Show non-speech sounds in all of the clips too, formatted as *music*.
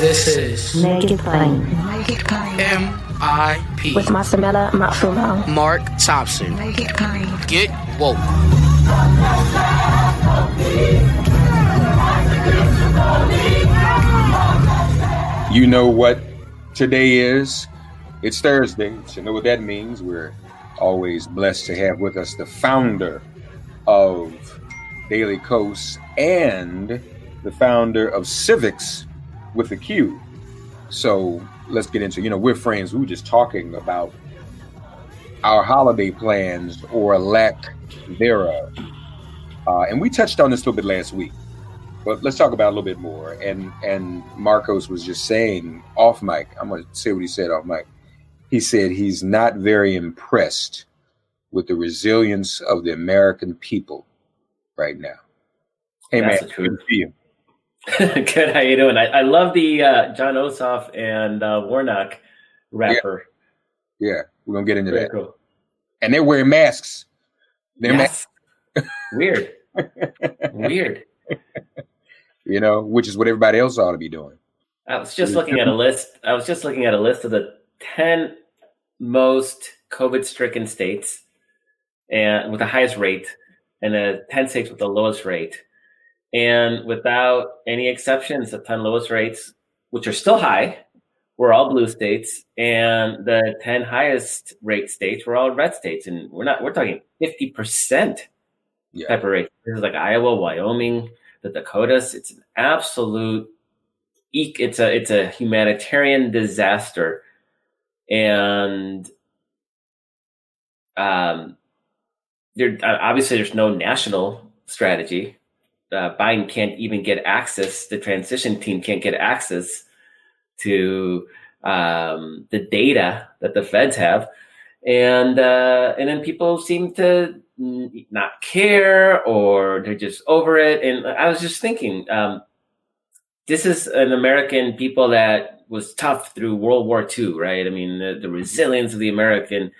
This is Make It Plain. Naked Plane. M.I.P. With Masamela Matfumo. Mark Thompson. Make It Plain. Get woke. You know what today is? It's Thursday. So you know what that means. We're always blessed to have with us the founder of Daily Kos and the founder of Civics with a Q. So let's get into, you know, we're friends. We were just talking about our holiday plans or lack thereof. Uh, and we touched on this a little bit last week, but let's talk about it a little bit more. And and Markos was just saying off mic. I'm going to say what he said off mic. He said he's not very impressed with the resilience of the American people right now. Hey That's man, good you. *laughs* Good. How you doing? I, I love the uh, Jon Ossoff and uh, Warnock rapper. Yeah, we're gonna get into Very that. cool. And they're wearing masks. They're Yes. *laughs* Weird. Weird. you know, which is what everybody else ought to be doing. I was just looking at a list. I was just looking at a list of the ten most COVID-stricken states, and with the highest rate, and the ten states with the lowest rate. And without any exceptions, the ten lowest rates, which are still high, were all blue states, and the ten highest rate states were all red states. And we're not we're talking fifty percent Yeah. type of rate. This is like Iowa, Wyoming, the Dakotas. It's an absolute, it's a it's a humanitarian disaster, and um, there obviously there's no national strategy. Uh, Biden can't even get access. The transition team can't get access to um, the data that the feds have, and uh, and then people seem to not care or they're just over it. And I was just thinking, um, this is an American people that was tough through World War II, right? I mean, the, the resilience of the American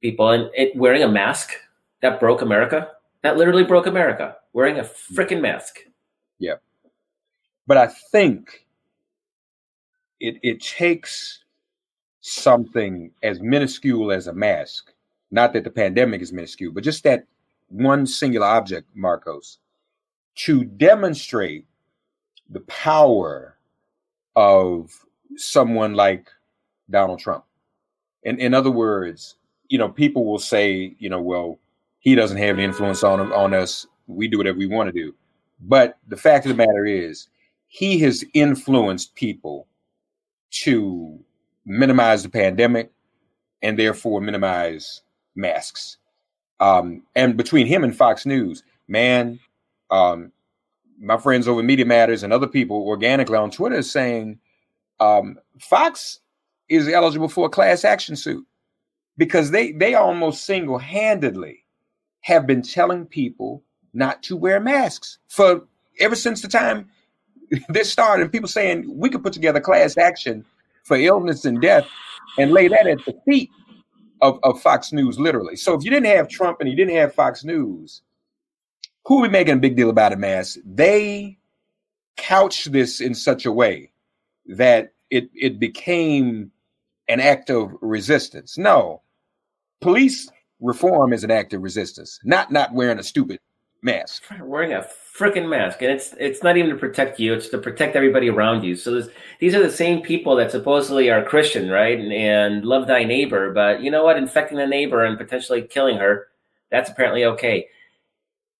people and it, wearing a mask that broke America. That literally broke America. Wearing a freaking mask. Yeah. But I think it it takes something as minuscule as a mask. Not that the pandemic is minuscule, but just that one singular object, Markos, to demonstrate the power of someone like Donald Trump. In in other words, you know, people will say, you know, well, he doesn't have any influence on on us. We do whatever we want to do. But the fact of the matter is, he has influenced people to minimize the pandemic and therefore minimize masks. Um, and between him and Fox News, man, um, my friends over Media Matters and other people organically on Twitter is saying um, Fox is eligible for a class action suit because they they almost single handedly have been telling people not to wear masks for ever since the time *laughs* this started. And people saying we could put together class action for illness and death and lay that at the feet of, of Fox News, literally. So if you didn't have Trump and you didn't have Fox News, who are we making a big deal about a mask? They couch this in such a way that it it became an act of resistance. No, police reform is an act of resistance, not not wearing a stupid mask. Wearing a freaking mask, and it's it's not even to protect you; it's to protect everybody around you. So these are the same people that supposedly are Christian, right, and, and love thy neighbor, but you know what? Infecting the neighbor and potentially killing her—that's apparently okay.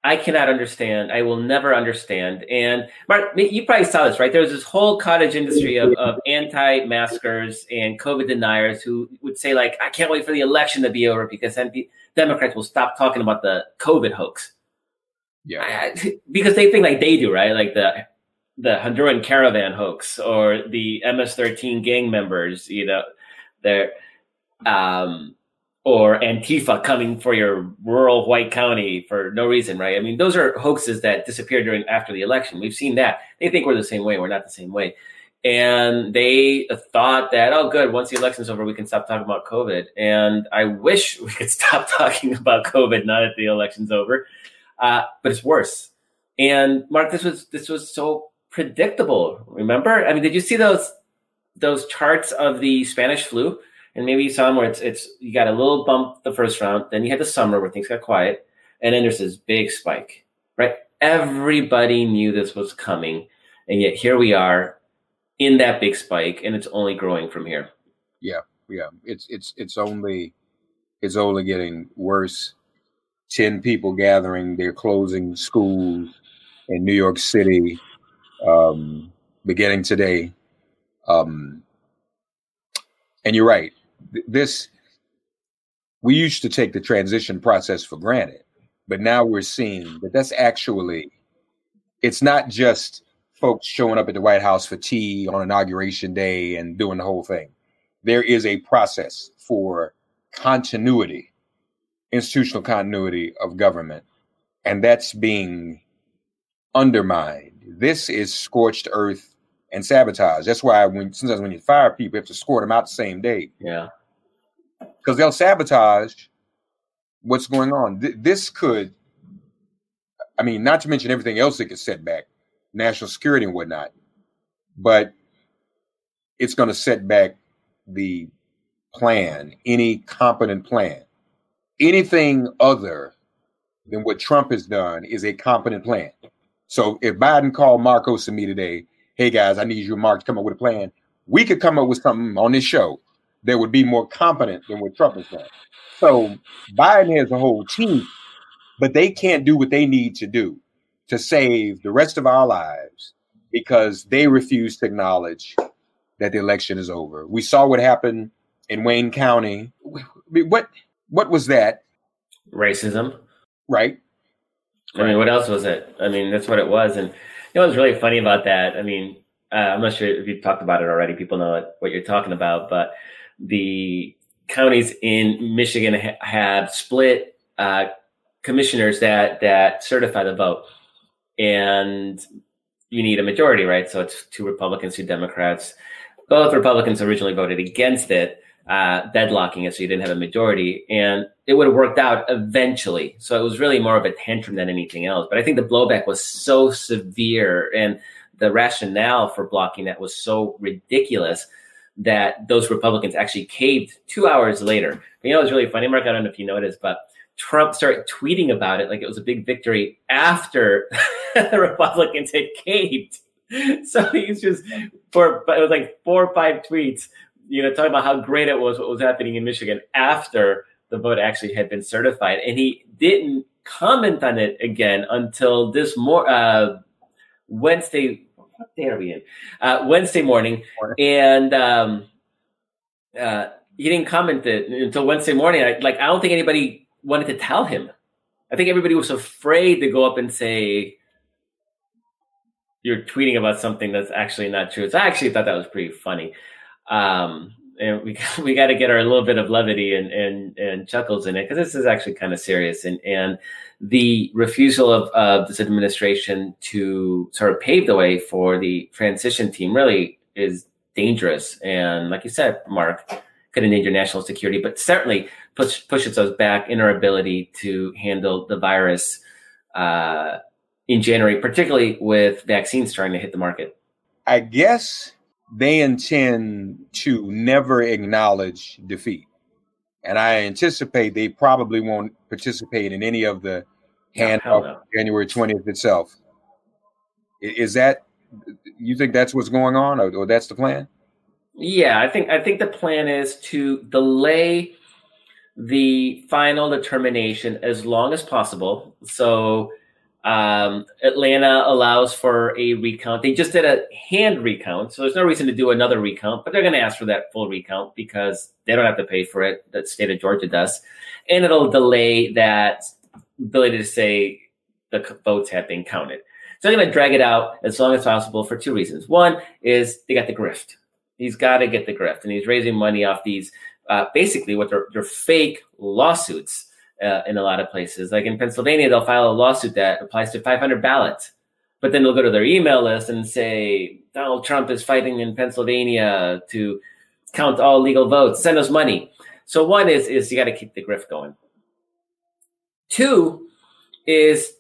I cannot understand. I will never understand. And Mark, you probably saw this, right? There was this whole cottage industry of, of anti-maskers and COVID deniers who would say, like, I can't wait for the election to be over because then Democrats will stop talking about the COVID hoax. Yeah. I, *laughs* because they think like they do, right? Like the the Honduran caravan hoax or the MS-13 gang members, you know, they're um or Antifa coming for your rural white county for no reason, right? I mean, those are hoaxes that disappeared during after the election. We've seen that. They think we're the same way. We're not the same way. And they thought that, oh, good, once the election's over, we can stop talking about COVID. And I wish we could *laughs* stop talking about COVID now that the election's over. Uh, but it's worse. And Mark, this was this was so predictable. Remember? I mean, did you see those those charts of the Spanish flu? And maybe you saw where it's it's you got a little bump the first round, then you had the summer where things got quiet, and then there's this big spike. Right? Everybody knew this was coming, and yet here we are in that big spike, and it's only growing from here. Yeah, yeah. It's it's it's only it's only getting worse. Ten people gathering. They're closing schools in New York City, um, beginning today. Um, and you're right this we used to take the transition process for granted but now we're seeing that that's actually it's not just folks showing up at the white house for tea on inauguration day and doing the whole thing. There is a process for continuity institutional continuity of government and that's being undermined. This is scorched earth and sabotage that's why when sometimes when you fire people you have to score them out the same day. Yeah because they'll sabotage what's going on. Th- this could, I mean, not to mention everything else that could set back national security and whatnot, but it's going to set back the plan, any competent plan. Anything other than what Trump has done is a competent plan. So if Biden called Markos and me today, hey guys, I need you, Mark, to come up with a plan, we could come up with something on this show that would be more competent than what Trump has done. So Biden has a whole team, but they can't do what they need to do to save the rest of our lives because they refuse to acknowledge that the election is over. We saw what happened in Wayne County. What what was that? Racism. Right. I mean, what else was it? I mean, that's what it was. And you know what's really funny about that? I mean, uh, I'm not sure if you've talked about it already. People know what you're talking about, but the counties in Michigan ha- have split uh, commissioners that that certify the vote, and you need a majority, right? So it's two Republicans, two Democrats. Both Republicans originally voted against it, uh, deadlocking it, so you didn't have a majority, and it would have worked out eventually. So it was really more of a tantrum than anything else. But I think the blowback was so severe, and the rationale for blocking that was so ridiculous that those Republicans actually caved two hours later. But you know, it's really funny, Mark. I don't know if you noticed, but Trump started tweeting about it like it was a big victory after *laughs* the Republicans had caved. *laughs* So he's just for but it was like four or five tweets, you know, talking about how great it was what was happening in Michigan after the vote actually had been certified, and he didn't comment on it again until this more uh, Wednesday what day are we in? Uh, Wednesday morning, and um, uh, he didn't comment it until Wednesday morning. I, like I don't think anybody wanted to tell him. I think everybody was afraid to go up and say you're tweeting about something that's actually not true. So I actually thought that was pretty funny. Um, and we *laughs* we got to get our little bit of levity and and, and chuckles in it because this is actually kind of serious. And and the refusal of, of this administration to sort of pave the way for the transition team really is dangerous. And like you said mark could endanger national security but certainly push, pushes us back in our ability to handle the virus uh, in january particularly with vaccines starting to hit the market. I guess they intend to never acknowledge defeat. And I anticipate they probably won't participate in any of the handoff no. January 20th itself. Is that, you think that's what's going on or, or that's the plan? Yeah, I think I think the plan is to delay the final determination as long as possible. So um, Atlanta allows for a recount. They just did a hand recount, so there's no reason to do another recount. But they're going to ask for that full recount because they don't have to pay for it. The state of Georgia does, and it'll delay that ability to say the votes have been counted. So they're going to drag it out as long as possible for two reasons. One is they got the grift. He's got to get the grift, and he's raising money off these uh, basically what they're, they're fake lawsuits uh, in a lot of places. Like in Pennsylvania, they'll file a lawsuit that applies to 500 ballots, but then they'll go to their email list and say Donald Trump is fighting in Pennsylvania to count all legal votes. Send us money. So one is is you got to keep the grift going. Two is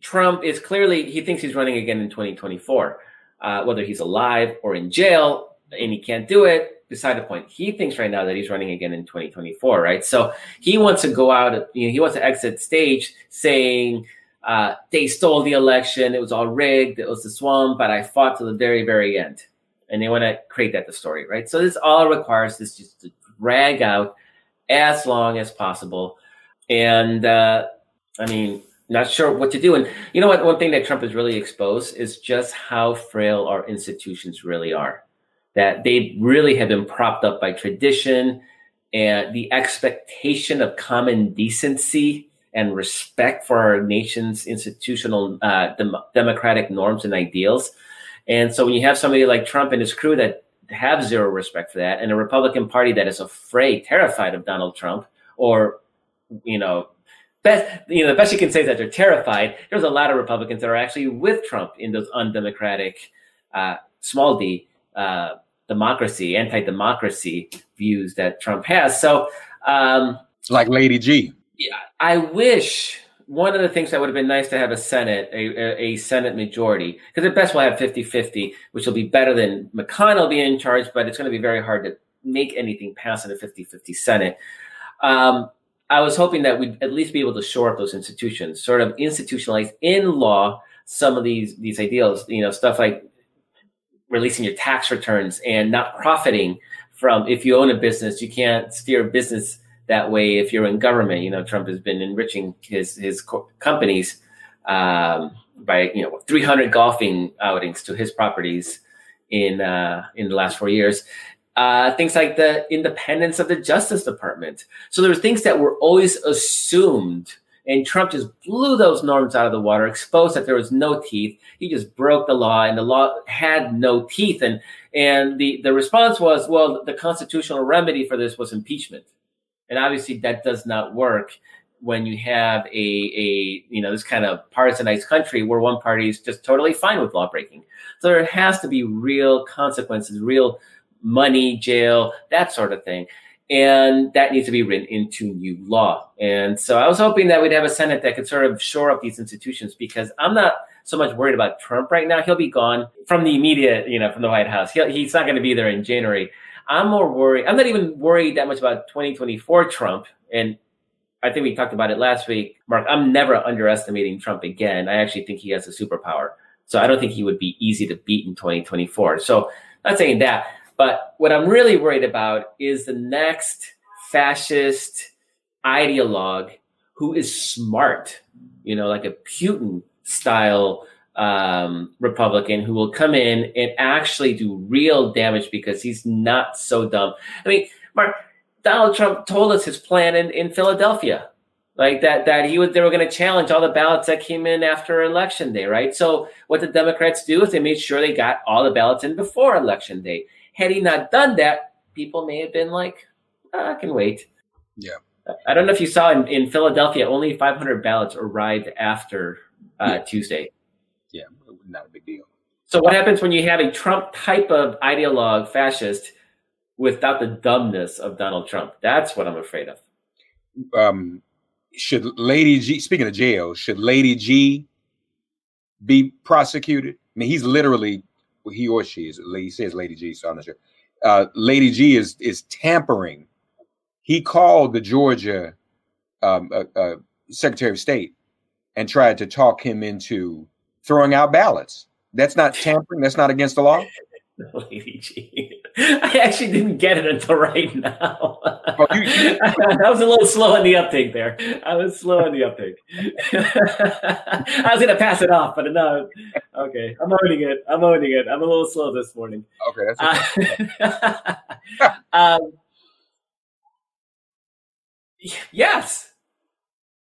Trump is clearly he thinks he's running again in 2024. Uh, whether he's alive or in jail and he can't do it, beside the point. He thinks right now that he's running again in 2024, right? So he wants to go out, you know, he wants to exit stage saying uh, they stole the election, it was all rigged, it was the swamp, but I fought to the very, very end. And they want to create that the story, right? So this all requires this just to drag out as long as possible. And uh, I mean, not sure what to do. And you know what? One thing that Trump has really exposed is just how frail our institutions really are. That they really have been propped up by tradition and the expectation of common decency and respect for our nation's institutional uh, dem- democratic norms and ideals. And so when you have somebody like Trump and his crew that have zero respect for that, and a Republican Party that is afraid, terrified of Donald Trump, or you know, best you know the best you can say is that they're terrified. There's a lot of Republicans that are actually with Trump in those undemocratic, uh, small d uh, democracy, anti-democracy views that Trump has. So. Um, Like Lady G. yeah, I wish one of the things that would have been nice to have a Senate, a, a, a Senate majority, because at best we'll have 50 50, which will be better than McConnell being in charge, but it's going to be very hard to make anything pass in a 50 50 Senate. Um, I was hoping that we'd at least be able to shore up those institutions, sort of institutionalize in law some of these these ideals, you know, stuff like releasing your tax returns and not profiting from if you own a business, you can't steer business that way if you're in government. You know, Trump has been enriching his his co- companies um, by you know 300 golfing outings to his properties in uh, in the last four years. Uh, things like the independence of the Justice Department. So there were things that were always assumed, and Trump just blew those norms out of the water, exposed that there was no teeth. He just broke the law, and the law had no teeth. And and the the response was, well, the constitutional remedy for this was impeachment. And obviously, that does not work when you have a, a you know this kind of partisanized country where one party is just totally fine with law breaking. So there has to be real consequences, real money, jail, that sort of thing, and that needs to be written into new law. And so I was hoping that we'd have a Senate that could sort of shore up these institutions because I'm not so much worried about Trump right now. He'll be gone from the immediate, you know, from the White House. He'll, he's not going to be there in January. I'm more worried. I'm not even worried that much about 2024 Trump. And I think we talked about it last week, Mark. I'm never underestimating Trump again. I actually think he has a superpower. So I don't think he would be easy to beat in 2024. So not saying that, but what I'm really worried about is the next fascist ideologue who is smart, you know, like a Putin style um, Republican who will come in and actually do real damage because he's not so dumb. I mean, Mark, Donald Trump told us his plan in, in Philadelphia, like that that he was they were going to challenge all the ballots that came in after election day, right? So what the Democrats do is they made sure they got all the ballots in before election day. Had he not done that, people may have been like, oh, I can wait. Yeah. I don't know if you saw in, in Philadelphia, only 500 ballots arrived after uh, Yeah. Tuesday. Yeah, not a big deal. So what happens when you have a Trump type of ideologue fascist without the dumbness of Donald Trump? That's what I'm afraid of. Um, should Lady G, speaking of jail, should Lady G be prosecuted? I mean, he's literally, he or she is, he says Lady G, so I'm not sure. Uh, Lady G is is tampering. He called the Georgia um, uh, uh, Secretary of State and tried to talk him into throwing out ballots. That's not tampering. That's not against the law. *laughs* Lady G. *laughs* I actually didn't get it until right now. Oh, you- you- *laughs* I was a little slow on the uptake there. I was slow on the uptake. *laughs* I was going to pass it off, but no. Okay, I'm owning it. I'm owning it. I'm a little slow this morning. Okay, that's okay. Uh, um, yes.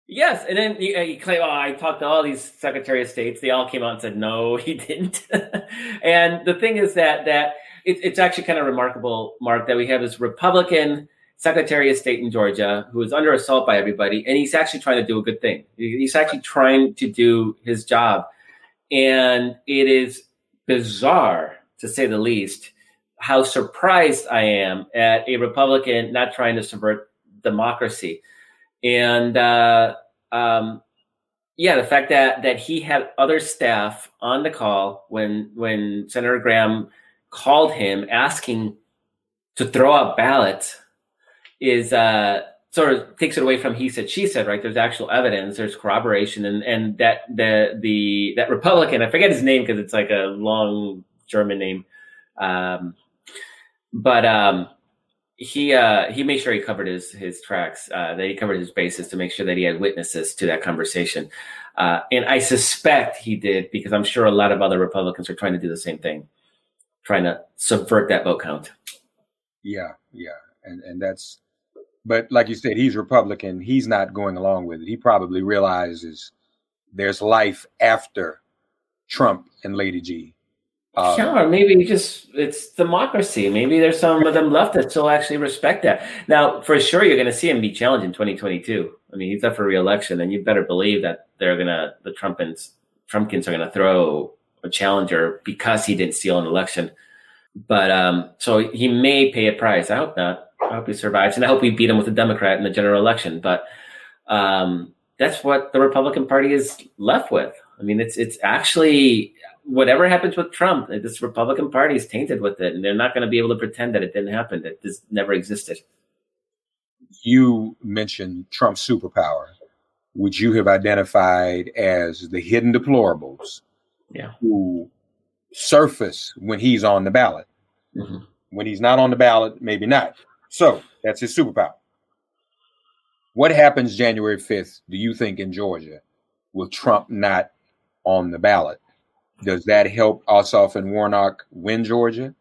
Yes, and then you, uh, you claim, oh, I talked to all these Secretary of States. They all came out and said, no, he didn't. and the thing is that that it, it's actually kind of remarkable, Mark, that we have this Republican Secretary of State in Georgia who is under assault by everybody, and he's actually trying to do a good thing. He's actually trying to do his job, and it is bizarre to say the least how surprised I am at a Republican not trying to subvert democracy. And uh, um, yeah, the fact that that he had other staff on the call when when Senator Graham called him asking to throw out ballots is uh, sort of takes it away from he said she said right. There's actual evidence. There's corroboration, and and that the the that Republican I forget his name because it's like a long German name. Um, but um, he uh, he made sure he covered his his tracks. Uh, that he covered his bases to make sure that he had witnesses to that conversation. Uh, and I suspect he did because I'm sure a lot of other Republicans are trying to do the same thing, trying to subvert that vote count. Yeah, yeah, and and that's, but like you said, he's Republican. He's not going along with it. He probably realizes there's life after Trump and Lady G. Um, yeah, or maybe just it's democracy. Maybe there's some of them left that still actually respect that. Now, for sure, you're going to see him be challenged in 2022. I mean, he's up for reelection, and you better believe that they're going to the Trumpins, Trumpkins are going to throw a challenger because he didn't steal an election. But um, so he may pay a price. I hope not. I hope he survives, and I hope we beat him with a Democrat in the general election. But um, that's what the Republican Party is left with. I mean, it's it's actually whatever happens with Trump, this Republican Party is tainted with it, and they're not going to be able to pretend that it didn't happen, that this never existed. you mentioned Trump's superpower, which you have identified as the hidden deplorables Yeah. who surface when he's on the ballot. Mhm. When he's not on the ballot, maybe not. So that's his superpower. What happens January 5th, do you think, in Georgia with Trump not on the ballot? Does that help Ossoff and Warnock win Georgia?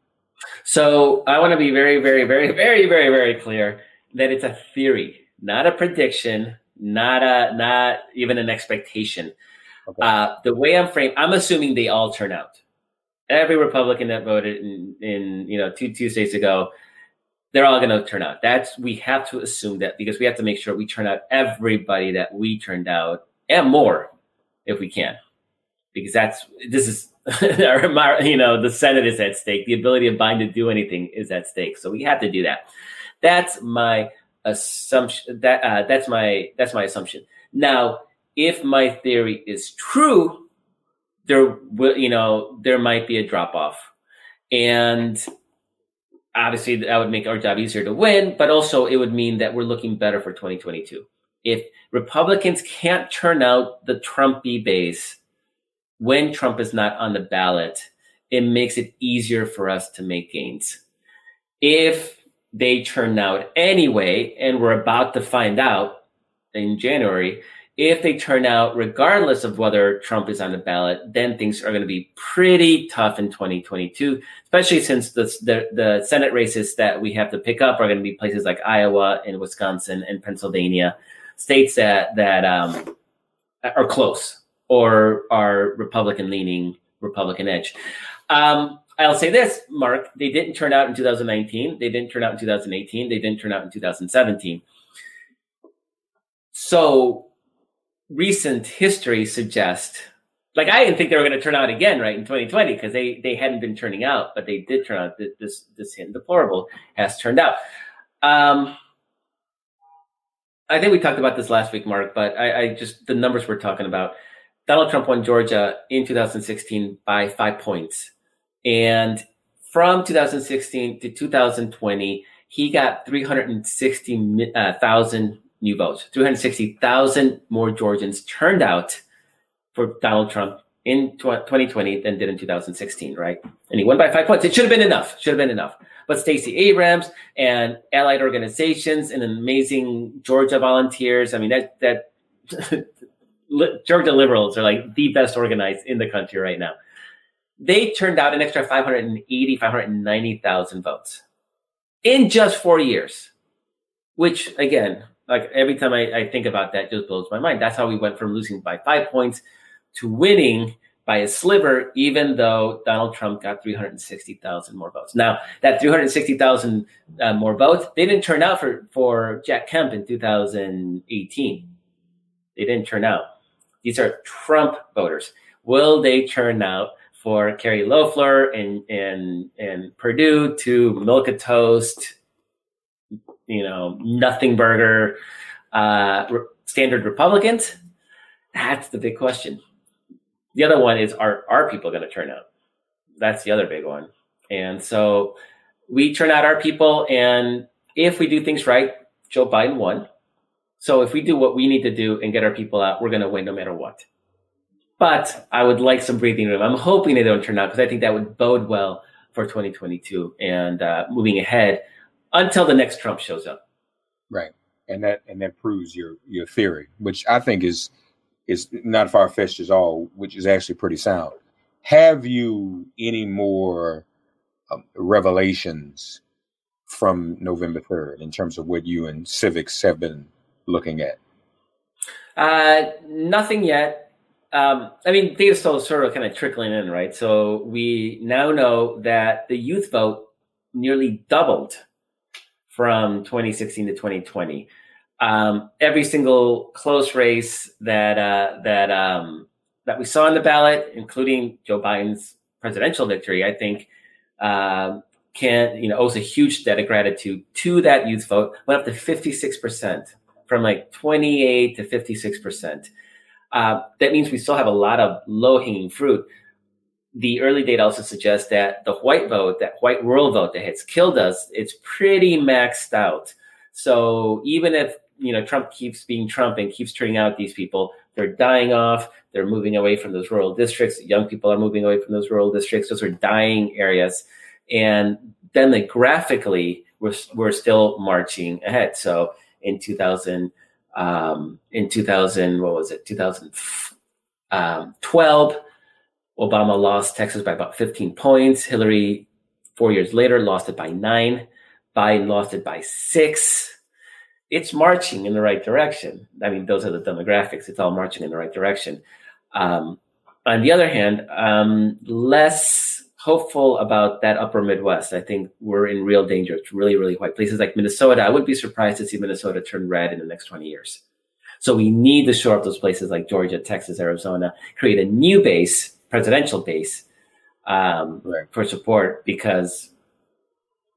So I want to be very, very, very, very, very, very clear that it's a theory, not a prediction, not a, not even an expectation. Okay. Uh, the way I'm framed, I'm assuming they all turn out. Every Republican that voted in, in you know two Tuesdays ago, they're all going to turn out. That's we have to assume that because we have to make sure we turn out everybody that we turned out and more if we can, because that's this is *laughs* our- you know the Senate is at stake. The ability of Biden to do anything is at stake. So we have to do that. That's my assumption. That uh, that's my that's my assumption. Now, if my theory is true, there will you know there might be a drop off, and obviously that would make our job easier to win, but also it would mean that we're looking better for 2022. If Republicans can't turn out the Trumpy base when Trump is not on the ballot, it makes it easier for us to make gains. If they turn out anyway, and we're about to find out in January, if they turn out regardless of whether Trump is on the ballot, then things are going to be pretty tough in 2022, especially since the, the, the Senate races that we have to pick up are going to be places like Iowa and Wisconsin and Pennsylvania, states that, that um, are close or are Republican leaning, Republican edge. Um, I'll say this, Mark, they didn't turn out in 2019. They didn't turn out in 2018. They didn't turn out in 2017. So recent history suggests, like I didn't think they were going to turn out again, right, in 2020 because they they hadn't been turning out, but they did turn out. This this deplorable has turned out. Um, I think we talked about this last week, Mark, but I, I just the numbers we're talking about. Donald Trump won Georgia in 2016 by five points. And from 2016 to 2020, he got 360,000 uh, new votes. 360,000 more Georgians turned out for Donald Trump in 2020 than did in 2016, right? And he won by five points. It should have been enough. Should have been enough. But Stacey Abrams and allied organizations and amazing Georgia volunteers. I mean, that that *laughs* Georgia liberals are like the best organized in the country right now. They turned out an extra 580, 590,000 votes in just four years, which again, like every time I, I think about that, just blows my mind. That's how we went from losing by five points to winning by a sliver, even though Donald Trump got 360,000 more votes. Now, that 360,000 uh, more votes, they didn't turn out for, for Jack Kemp in 2018. They didn't turn out. These are Trump voters. Will they turn out for Kelly Loeffler and and and Perdue to milk a toast, you know, nothing burger, uh, re- standard Republicans? That's the big question. The other one is are are people going to turn out? That's the other big one. And so we turn out our people, and if we do things right, Joe Biden won. So if we do what we need to do and get our people out, we're going to win no matter what. But I would like some breathing room. I'm hoping they don't turn out because I think that would bode well for 2022 and uh, moving ahead until the next Trump shows up. Right, and that and that proves your your theory, which I think is is not far fetched at all, which is actually pretty sound. Have you any more um, revelations from November 3rd in terms of what you and Civiqs have been looking at? Uh, nothing yet. Um, I mean, data still sort of kind of trickling in, right? So we now know that the youth vote nearly doubled from 2016 to 2020. Um, every single close race that uh, that um, that we saw on the ballot, including Joe Biden's presidential victory, I think uh, can you know owes a huge debt of gratitude to that youth vote. Went up to 56 percent from like 28 to 56 percent. Uh, that means we still have a lot of low hanging fruit. The early data also suggests that the white vote, that white rural vote that has killed us, it's pretty maxed out. So even if you know Trump keeps being Trump and keeps turning out these people, they're dying off. They're moving away from those rural districts. Young people are moving away from those rural districts. Those are dying areas, and then they graphically we're, we're still marching ahead. So in 2000, um, in 2000, what was it? 2012, Obama lost Texas by about 15 points. Hillary, four years later, lost it by nine. Biden lost it by six. It's marching in the right direction. I mean, those are the demographics. It's all marching in the right direction. Um, on the other hand, um, less hopeful about that upper Midwest. I think we're in real danger. It's really, really white. Places like Minnesota, I wouldn't be surprised to see Minnesota turn red in the next 20 years. So we need to shore up those places like Georgia, Texas, Arizona, create a new base, presidential base, um, right. for support because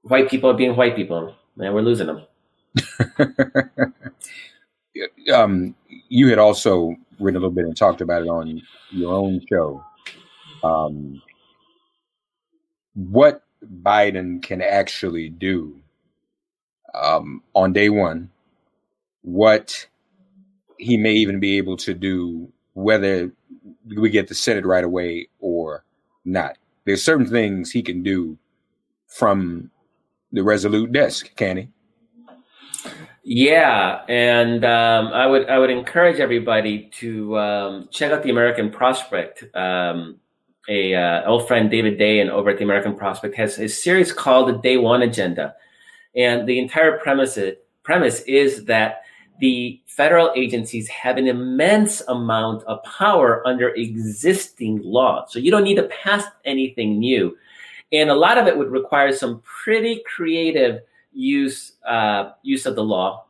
white people are being white people and we're losing them. *laughs* um, you had also written a little bit and talked about it on your own show. Um, what Biden can actually do um, on day one, what he may even be able to do, whether we get the Senate right away or not. There's certain things he can do from the resolute desk, can he? Yeah, and um, I would I would encourage everybody to um, check out the American Prospect. Um, a uh, old friend David Dayen over at the American Prospect has a series called the Day One Agenda, and the entire premise premise is that the federal agencies have an immense amount of power under existing law. So you don't need to pass anything new. and a lot of it would require some pretty creative use uh, use of the law.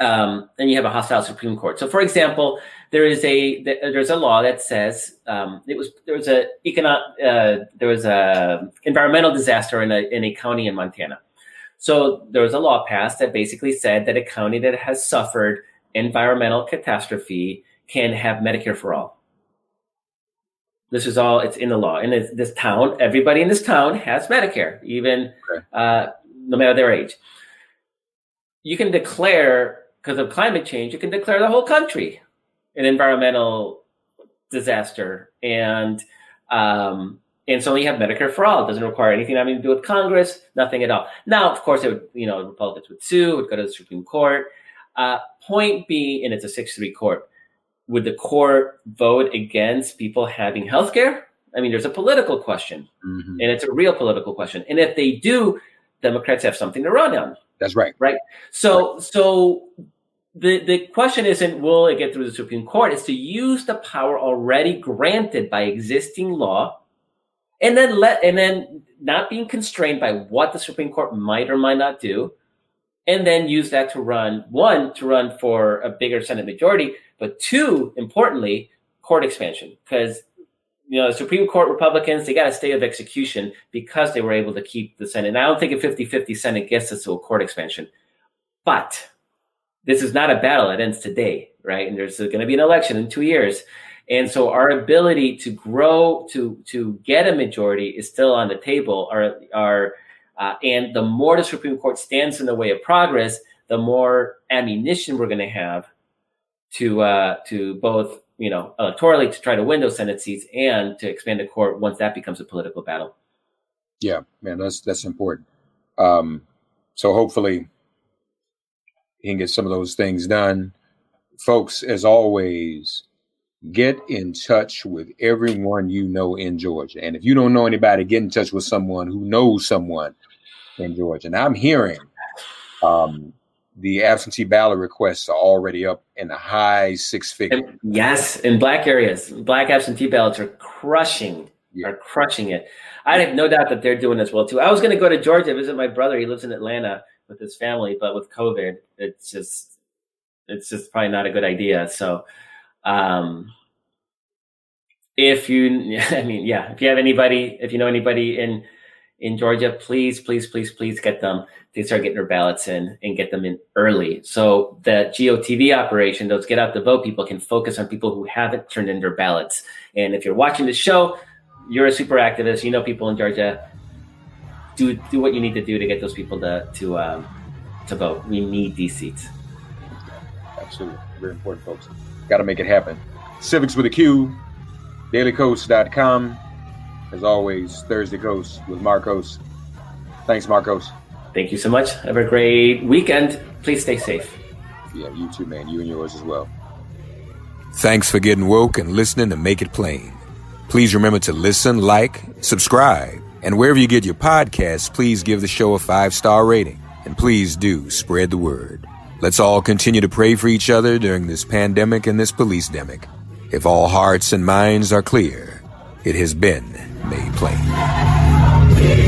Um, and you have a hostile Supreme Court. So, for example, there is a there's a law that says um, it was there was a economic uh, there was a environmental disaster in a in a county in Montana. So there was a law passed that basically said that a county that has suffered environmental catastrophe can have Medicare for all. This is all it's in the law. In this, this town, everybody in this town has Medicare, even uh, no matter their age. You can declare because of climate change, you can declare the whole country an environmental disaster, and um, and so you have Medicare for all. It doesn't require anything having to do with Congress, nothing at all. Now, of course, it would, you know, Republicans would sue, would go to the Supreme Court. Uh, point being, and it's a 6 3 court, would the court vote against people having health care? I mean, there's a political question, mm-hmm. and it's a real political question. And if they do, Democrats have something to run on. That's right. Right. So, right. so the, the question isn't will it get through the Supreme Court? It's to use the power already granted by existing law and then let and then not being constrained by what the Supreme Court might or might not do, and then use that to run one to run for a bigger Senate majority, but two, importantly, court expansion because you know, Supreme Court Republicans, they got a stay of execution because they were able to keep the Senate. And I don't think a 50 50 Senate gets us to a court expansion. But this is not a battle that ends today, right? And there's going to be an election in two years. And so our ability to grow to to get a majority is still on the table. Our our uh, and the more the Supreme Court stands in the way of progress, the more ammunition we're going to have to uh, to both you know electorally to try to win those Senate seats and to expand the court once that becomes a political battle. Yeah, man, that's that's important. Um, so hopefully he can get some of those things done. Folks, as always, get in touch with everyone you know in Georgia. And if you don't know anybody, get in touch with someone who knows someone in Georgia. And I'm hearing um, the absentee ballot requests are already up in the high six figures. Yes, in black areas, black absentee ballots are crushing, yeah. are crushing it. I have no doubt that they're doing as well too. I was going to go to Georgia visit my brother. He lives in Atlanta with his family, but with COVID, it's just it's just probably not a good idea. So um, if you, *laughs* I mean, yeah, if you have anybody, if you know anybody in in Georgia, please, please, please, please get them to start getting their ballots in and get them in early. So the GOTV operation, those get out the vote people, can focus on people who haven't turned in their ballots. And if you're watching the show, you're a super activist. You know people in Georgia. Do do what you need to do to get those people to to um, to vote. We need these seats. Absolutely, very important, folks. Got to make it happen. Civics with a Q, dailykos.com. As always, Thursday Coast with Markos. Thanks, Markos. Thank you so much. Have a great weekend. Please stay safe. Yeah, you too, man. You and yours as well. Thanks for getting woke and listening to Make It Plain. Please remember to listen, like, subscribe, and wherever you get your podcasts, please give the show a five star rating. And please do spread the word. Let's all continue to pray for each other during this pandemic and this police demic. If all hearts and minds are clear, it has been made plain.